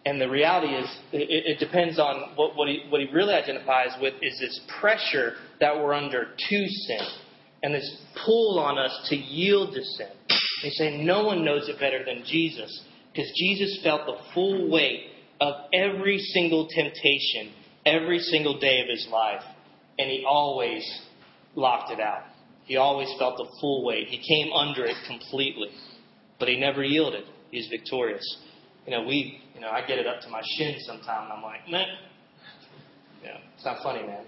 And the reality is, it, it depends on what, what, he, what he really identifies with is this pressure that we're under to sin. And this pull on us to yield to sin. They say no one knows it better than Jesus because Jesus felt the full weight of every single temptation every single day of his life, and he always locked it out. He always felt the full weight. He came under it completely, but he never yielded. He was victorious. You know, we, you know, I get it up to my shin sometimes, and I'm like, meh. Yeah, it's not funny, man.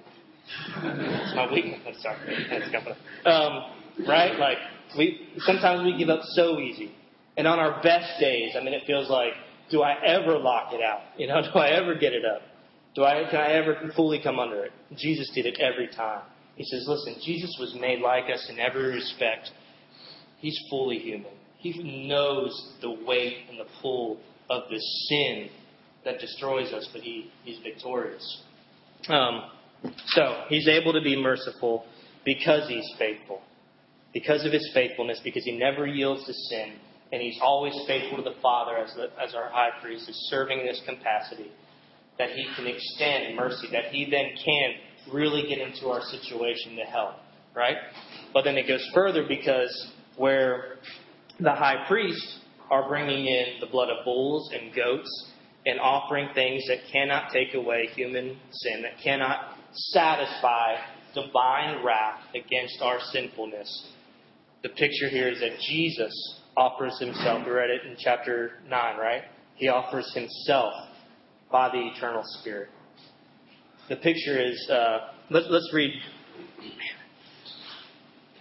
It's my weakness. I'm sorry. Um, right? Like we sometimes we give up so easy, and on our best days, I mean, it feels like, do I ever lock it out? You know, (laughs) do I ever get it up? Do I can I ever fully come under it? Jesus did it every time. He says, listen, Jesus was made like us in every respect. He's fully human. He knows the weight and the pull of the sin that destroys us, but he, he's victorious. Um, so he's able to be merciful because he's faithful, because of his faithfulness, because he never yields to sin, and he's always faithful to the Father as, the, as our high priest is serving in this capacity. That he can extend mercy, that he then can really get into our situation to help, right? But then it goes further because where the high priests are bringing in the blood of bulls and goats and offering things that cannot take away human sin, that cannot satisfy divine wrath against our sinfulness. The picture here is that Jesus offers himself. We read it in chapter 9, right? He offers himself by the eternal Spirit. The picture is, uh, let, us read.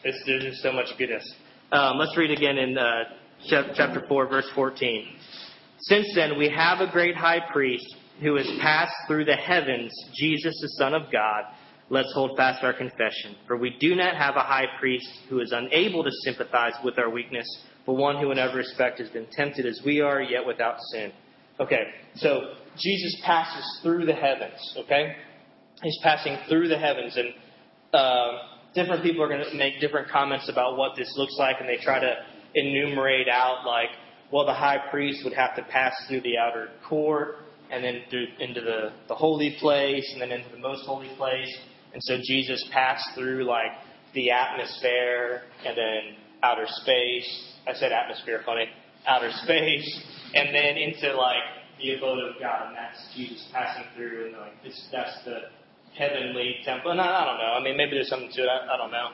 It's, there's so much goodness. Um, let's read again in uh, chapter 4, verse 14. Since then, we have a great high priest who has passed through the heavens, Jesus, the Son of God. Let's hold fast our confession. For we do not have a high priest who is unable to sympathize with our weakness, but one who in every respect has been tempted as we are, yet without sin. Okay, so Jesus passes through the heavens, okay? He's passing through the heavens, and uh, different people are going to make different comments about what this looks like, and they try to enumerate out, like, well, the high priest would have to pass through the outer court, and then through, into the, the holy place, and then into the most holy place. And so Jesus passed through, like, the atmosphere, and then outer space. I said atmosphere, funny. Outer space, and then into, like, the abode of God, and that's Jesus passing through, and like this, that's the heavenly temple. And I, I don't know. I mean, maybe there's something to it. I, I don't know.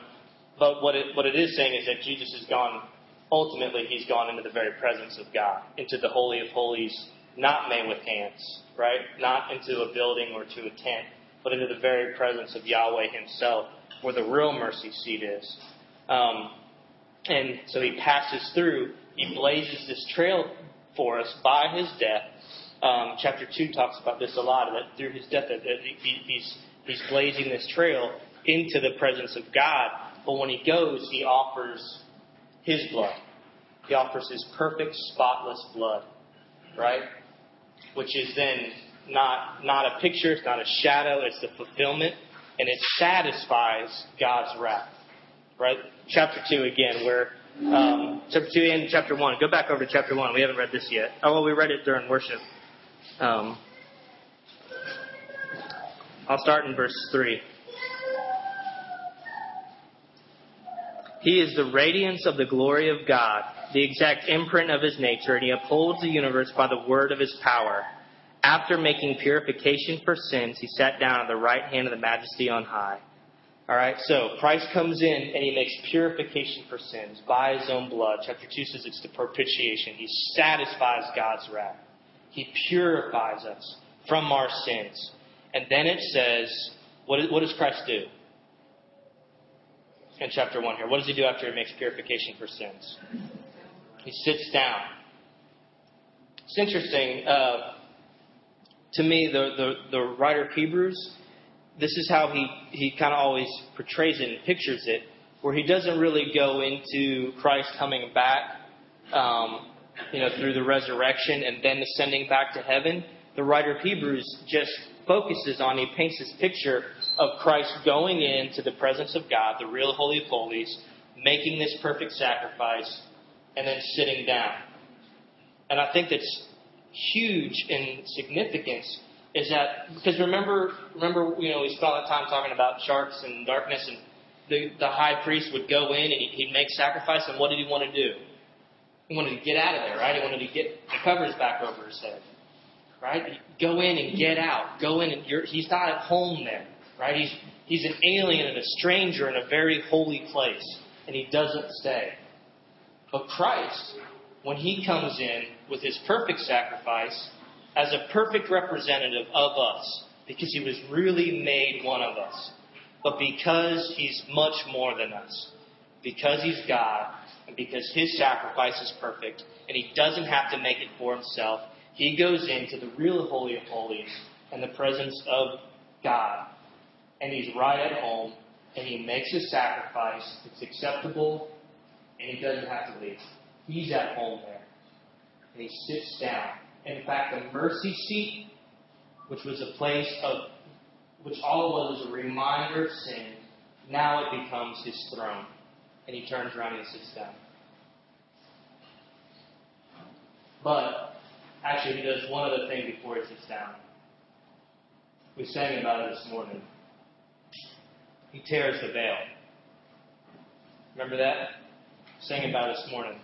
But what it what it is saying is that Jesus has gone. Ultimately, he's gone into the very presence of God, into the holy of holies, not made with hands, right? Not into a building or to a tent, but into the very presence of Yahweh Himself, where the real mercy seat is. Um, and so he passes through. He blazes this trail for us by his death um, chapter 2 talks about this a lot, that through his death, that he, he's, he's blazing this trail into the presence of God. But when he goes, he offers his blood. He offers his perfect, spotless blood, right? Which is then not, not a picture, it's not a shadow, it's the fulfillment, and it satisfies God's wrath, right? Chapter 2 again, where um, chapter 2 and chapter 1. Go back over to chapter 1. We haven't read this yet. Oh, well, we read it during worship. Um, I'll start in verse 3. He is the radiance of the glory of God, the exact imprint of his nature, and he upholds the universe by the word of his power. After making purification for sins, he sat down at the right hand of the majesty on high. All right, so Christ comes in and he makes purification for sins by his own blood. Chapter 2 says it's the propitiation. He satisfies God's wrath. He purifies us from our sins. And then it says, what, what does Christ do? In chapter 1 here. What does he do after he makes purification for sins? He sits down. It's interesting. Uh, to me, the, the, the writer of Hebrews, this is how he, he kind of always portrays it and pictures it, where he doesn't really go into Christ coming back um, you know, through the resurrection and then ascending back to heaven, the writer of Hebrews just focuses on, he paints this picture of Christ going into the presence of God, the real Holy of Holies, making this perfect sacrifice, and then sitting down. And I think that's huge in significance is that because remember remember you know we spent a lot of time talking about sharks and darkness and the, the high priest would go in and he'd, he'd make sacrifice, and what did he want to do? He wanted to get out of there, right? He wanted to get the covers back over his head, right? Go in and get out. Go in and you're, he's not at home there, right? He's he's an alien and a stranger in a very holy place, and he doesn't stay. But Christ, when he comes in with his perfect sacrifice, as a perfect representative of us, because he was really made one of us, but because he's much more than us, because he's God, and because his sacrifice is perfect, and he doesn't have to make it for himself, he goes into the real Holy of Holies and the presence of God. And he's right at home, and he makes his sacrifice. It's acceptable, and he doesn't have to leave. He's at home there. And he sits down. In fact, the mercy seat, which was a place of, which all it was was a reminder of sin, now it becomes his throne. And he turns around and sits down. But actually, he does one other thing before he sits down. We sang about it this morning. He tears the veil. Remember that? Sang about this morning.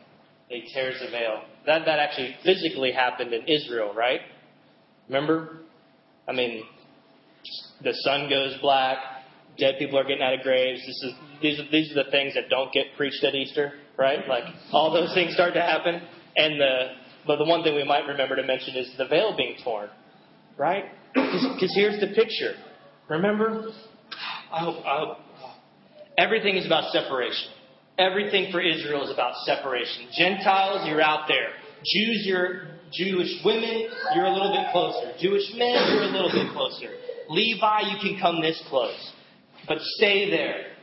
He tears the veil. That that actually physically happened in Israel, right? Remember? I mean, the sun goes black. Dead people are getting out of graves. This is these are, these are the things that don't get preached at Easter, right? Like all those things start to happen, and the but the one thing we might remember to mention is the veil being torn, right? Because here's the picture. Remember? I hope, I hope. Everything is about separation. Everything for Israel is about separation. Gentiles, you're out there. Jews, you're Jewish women, you're a little bit closer. Jewish men, you're a little bit closer. Levi, you can come this close. But stay there.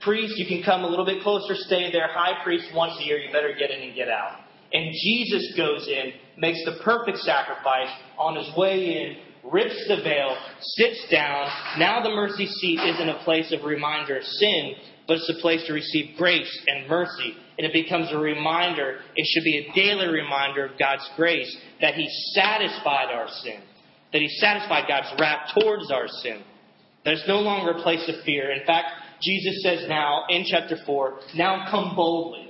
Priest, you can come a little bit closer, stay there. High priest, once a year, you better get in and get out. And Jesus goes in, makes the perfect sacrifice on his way in, rips the veil, sits down. Now the mercy seat isn't a place of reminder of sin, but it's a place to receive grace and mercy. And it becomes a reminder, it should be a daily reminder of God's grace that He satisfied our sin, that He satisfied God's wrath towards our sin. That it's no longer a place of fear. In fact, Jesus says now in chapter 4, now come boldly.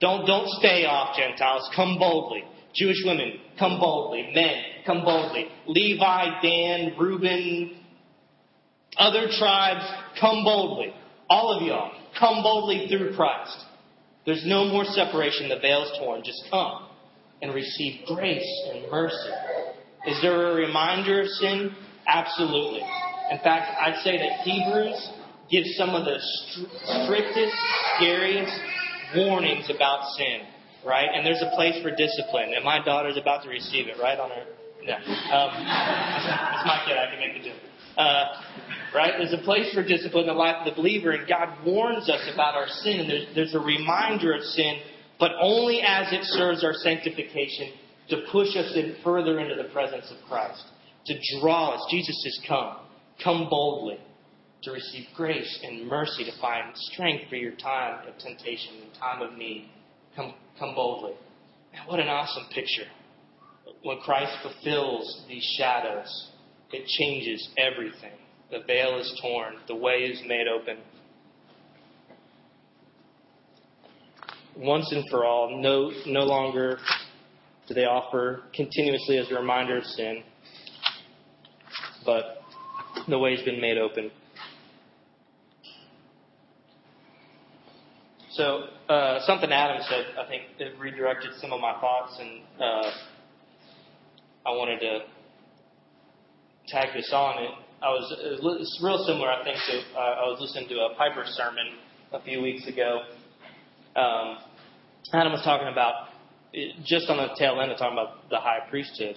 Don't, don't stay off, Gentiles. Come boldly. Jewish women, come boldly. Men, come boldly. Levi, Dan, Reuben, other tribes, come boldly. All of y'all, come boldly through Christ. There's no more separation. The veil's torn. Just come and receive grace and mercy. Is there a reminder of sin? Absolutely. In fact, I'd say that Hebrews gives some of the strictest, scariest warnings about sin, right? And there's a place for discipline. And my daughter's about to receive it, right? On her. No. Um, it's my kid. I can make the joke. Uh, right? There's a place for discipline in the life of the believer, and God warns us about our sin. And there's, there's a reminder of sin, but only as it serves our sanctification to push us in further into the presence of Christ, to draw us. Jesus says, Come. Come boldly to receive grace and mercy, to find strength for your time of temptation and time of need. Come, come boldly. Man, what an awesome picture. When Christ fulfills these shadows, it changes everything. The veil is torn, the way is made open. Once and for all, no, no longer do they offer continuously as a reminder of sin, but the way's been made open. So, uh, something Adam said, I think, it redirected some of my thoughts, and uh, I wanted to tag this on. It, I was it's real similar, I think, to uh, I was listening to a Piper sermon a few weeks ago. Um, Adam was talking about just on the tail end of talking about the high priesthood,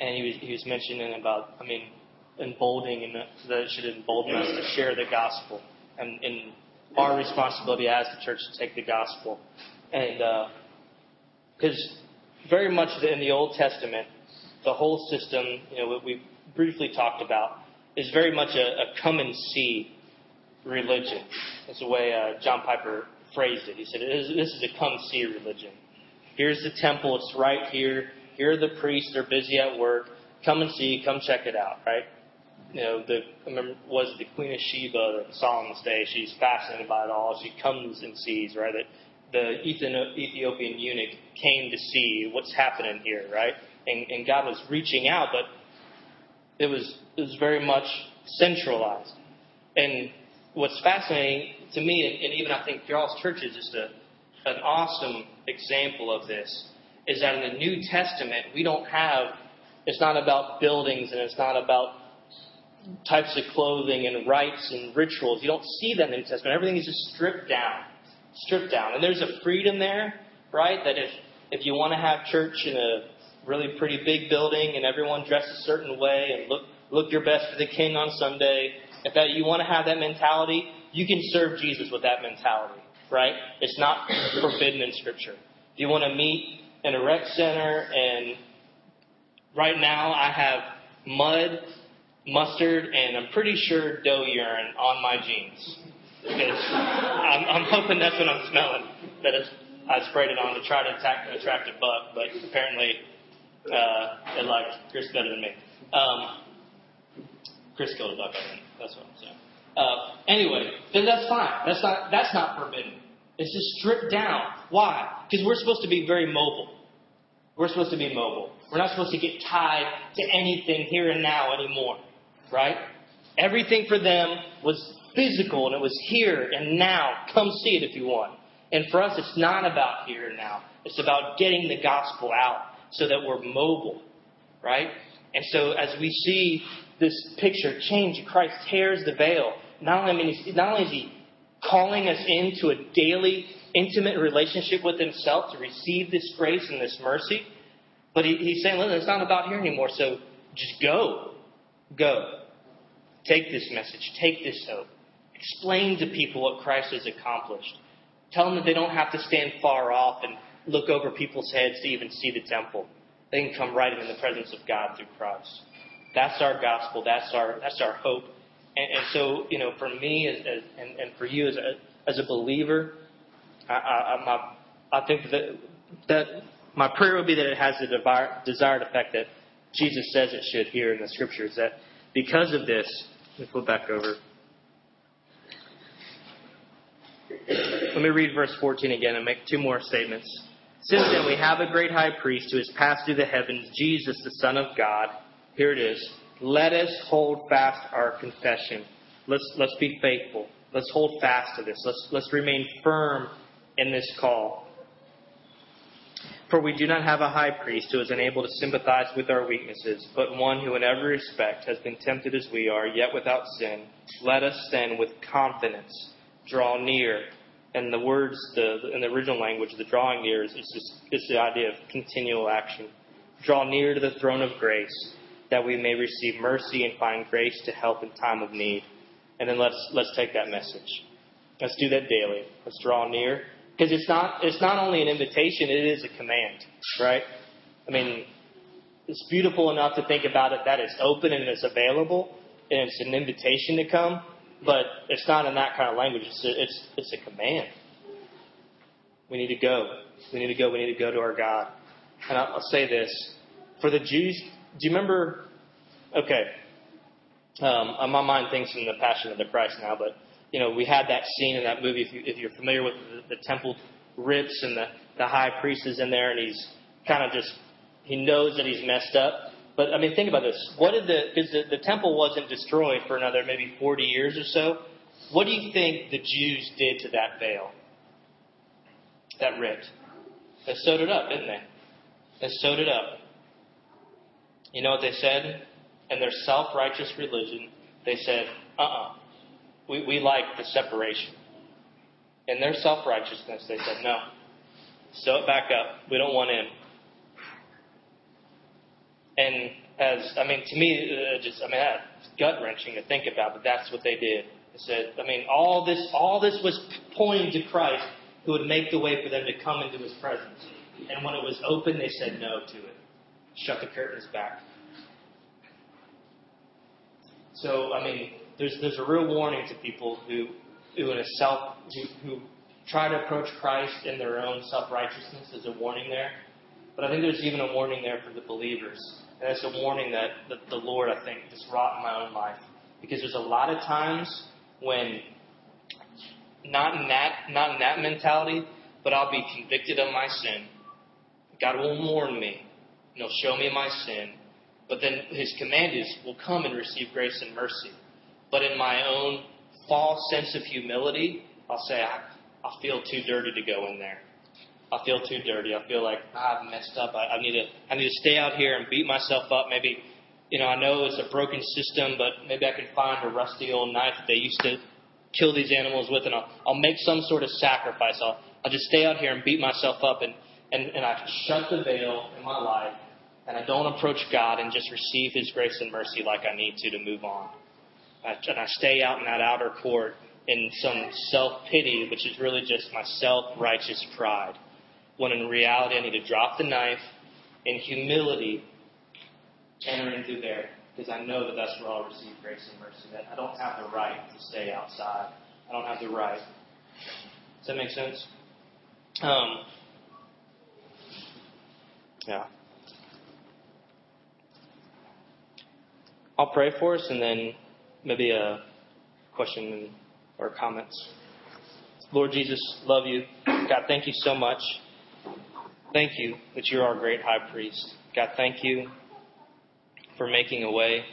and he was he was mentioning about, I mean, emboldening and that it should embolden us to share the gospel and, and our responsibility as the church to take the gospel. And because uh, very much in the Old Testament, the whole system, you know, we briefly talked about, is very much a, a come and see religion. That's the way uh, John Piper phrased it. He said, This is a come see religion. Here's the temple, it's right here. Here are the priests, they're busy at work. Come and see, come check it out, right? You know, the I remember was the Queen of Sheba that Solomon's day. She's fascinated by it all. She comes and sees, right? That the Ethiopian eunuch came to see what's happening here, right? And, and God was reaching out, but it was it was very much centralized. And what's fascinating to me, and, and even I think Charles Church is just a an awesome example of this, is that in the New Testament we don't have. It's not about buildings and it's not about types of clothing and rites and rituals. You don't see that in the New Testament. Everything is just stripped down, stripped down, and there's a freedom there, right? That if if you want to have church in a really pretty big building and everyone dressed a certain way and look look your best for the king on Sunday, if that you want to have that mentality, you can serve Jesus with that mentality, right? It's not (coughs) forbidden in Scripture. If you want to meet in a rec center and right now I have mud mustard, and I'm pretty sure doe urine on my jeans. I'm, I'm hoping that's what I'm smelling. That it's, I sprayed it on to try to attack, attract a buck, but apparently uh, it liked Chris better than me. Um, Chris killed a buck, I think. That's what I'm saying. Uh, anyway, then that's fine. That's not that's not forbidden. It's just stripped down. Why? Because we're supposed to be very mobile. We're supposed to be mobile. We're not supposed to get tied to anything here and now anymore right? Everything for them was physical and it was here and now. Come see it if you want. And for us, it's not about here and now. It's about getting the gospel out so that we're mobile, right? And so as we see this picture change, Christ tears the veil. Not only, not only is he calling us into a daily, intimate relationship with himself to receive this grace and this mercy, but he, he's saying, listen, it's not about here anymore, so just go. Go. Take this message. Take this hope. Explain to people what Christ has accomplished. Tell them that they don't have to stand far off and look over people's heads to even see the temple. They can come right in the presence of God through Christ. That's our gospel. That's our that's our hope. And, and so, you know, for me as, as, and, and for you as a, as a believer, I, I, I think that that my prayer would be that it has the desired effect that Jesus says it should here in the scriptures. That because of this, flip back over. Let me read verse 14 again and make two more statements. Since then we have a great high priest who has passed through the heavens, Jesus, the Son of God. Here it is. Let us hold fast our confession. Let's, let's be faithful. Let's hold fast to this. Let's, let's remain firm in this call. For we do not have a high priest who is unable to sympathize with our weaknesses, but one who in every respect has been tempted as we are, yet without sin. Let us then with confidence draw near. And the words, the, in the original language, the drawing near is just, it's the idea of continual action. Draw near to the throne of grace, that we may receive mercy and find grace to help in time of need. And then let's let's take that message. Let's do that daily. Let's draw near because it's not it's not only an invitation, it is a command, right? I mean, it's beautiful enough to think about it that it's open and it's available and it's an invitation to come, but it's not in that kind of language. It's a, it's it's a command. We need to go. We need to go. We need to go to our God. And I'll, say this: for the Jews, do you remember? Okay, um, my mind thinks in the Passion of the Christ now, but you know, we had that scene in that movie. If, you, if you're familiar with the, the temple rips and the, the high priest is in there and he's kind of just, he knows that he's messed up. But I mean, think about this. What did the, because the, the temple wasn't destroyed for another maybe 40 years or so. What do you think the Jews did to that veil? That ripped. They sewed it up, didn't they? They sewed it up. You know what they said? In their self righteous religion, they said, uh uh-uh. uh we, we like the separation. In their self righteousness, they said, no, sew it back up. We don't want in. And as, I mean, to me, uh, just, I mean, that's gut wrenching to think about, but that's what they did. They said, I mean, all this, all this was pointing to Christ who would make the way for them to come into his presence. And when it was open, they said no to it. Shut the curtains back. So, I mean, there's there's a real warning to people who who in a self who, who try to approach Christ in their own self righteousness. There's a warning there, but I think there's even a warning there for the believers And it's a warning that, that the Lord, I think, has wrought in my own life. Because there's a lot of times when, not in that, not in that mentality, but I'll be convicted of my sin. God will warn me. And he'll show me my sin. But then his command is, will come and receive grace and mercy. But in my own false sense of humility, I'll say, I, I feel too dirty to go in there. I feel too dirty. I feel like ah, I've messed up. I, I need to I need to stay out here and beat myself up. Maybe you know I know it's a broken system, but maybe I can find a rusty old knife that they used to kill these animals with, and I'll I'll make some sort of sacrifice. I'll I'll just stay out here and beat myself up, and and and I shut the veil in my life, and I don't approach God and just receive His grace and mercy like I need to to move on. I, and I stay out in that outer court in some self pity, which is really just my self righteous pride when in reality I need to drop the knife in humility, enter into there, because I know that that's where I'll receive grace and mercy. That I don't have the right to stay outside. I don't have the right. Does that make sense? Um, yeah. I'll pray for us and then maybe a question or comments. Lord Jesus, love you. God, thank you so much. Thank you that you're our great high priest. God, thank you for making a way.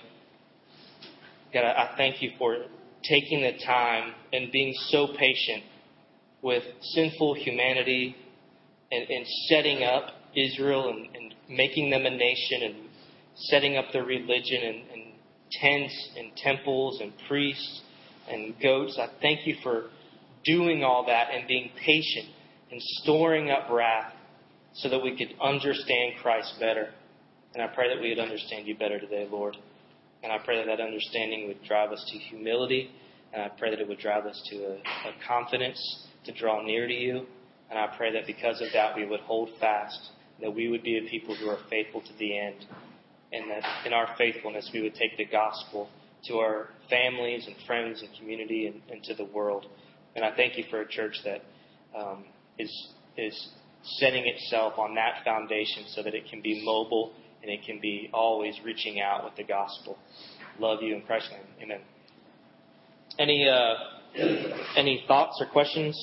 God, I thank you for taking the time and being so patient with sinful humanity and, and setting up Israel and, and, making them a nation and setting up their religion and, tents and temples and priests and goats. I thank you for doing all that and being patient and storing up wrath so that we could understand Christ better. And I pray that we would understand you better today, Lord. And I pray that that understanding would drive us to humility. And I pray that it would drive us to a, a confidence to draw near to you. And I pray that because of that, we would hold fast, that we would be a people who are faithful to the end. And that in our faithfulness, we would take the gospel to our families and friends and community and, and to the world. And I thank you for a church that um, is is setting itself on that foundation so that it can be mobile and it can be always reaching out with the gospel. Love you in Christ's name. Amen. Any uh, any thoughts or questions?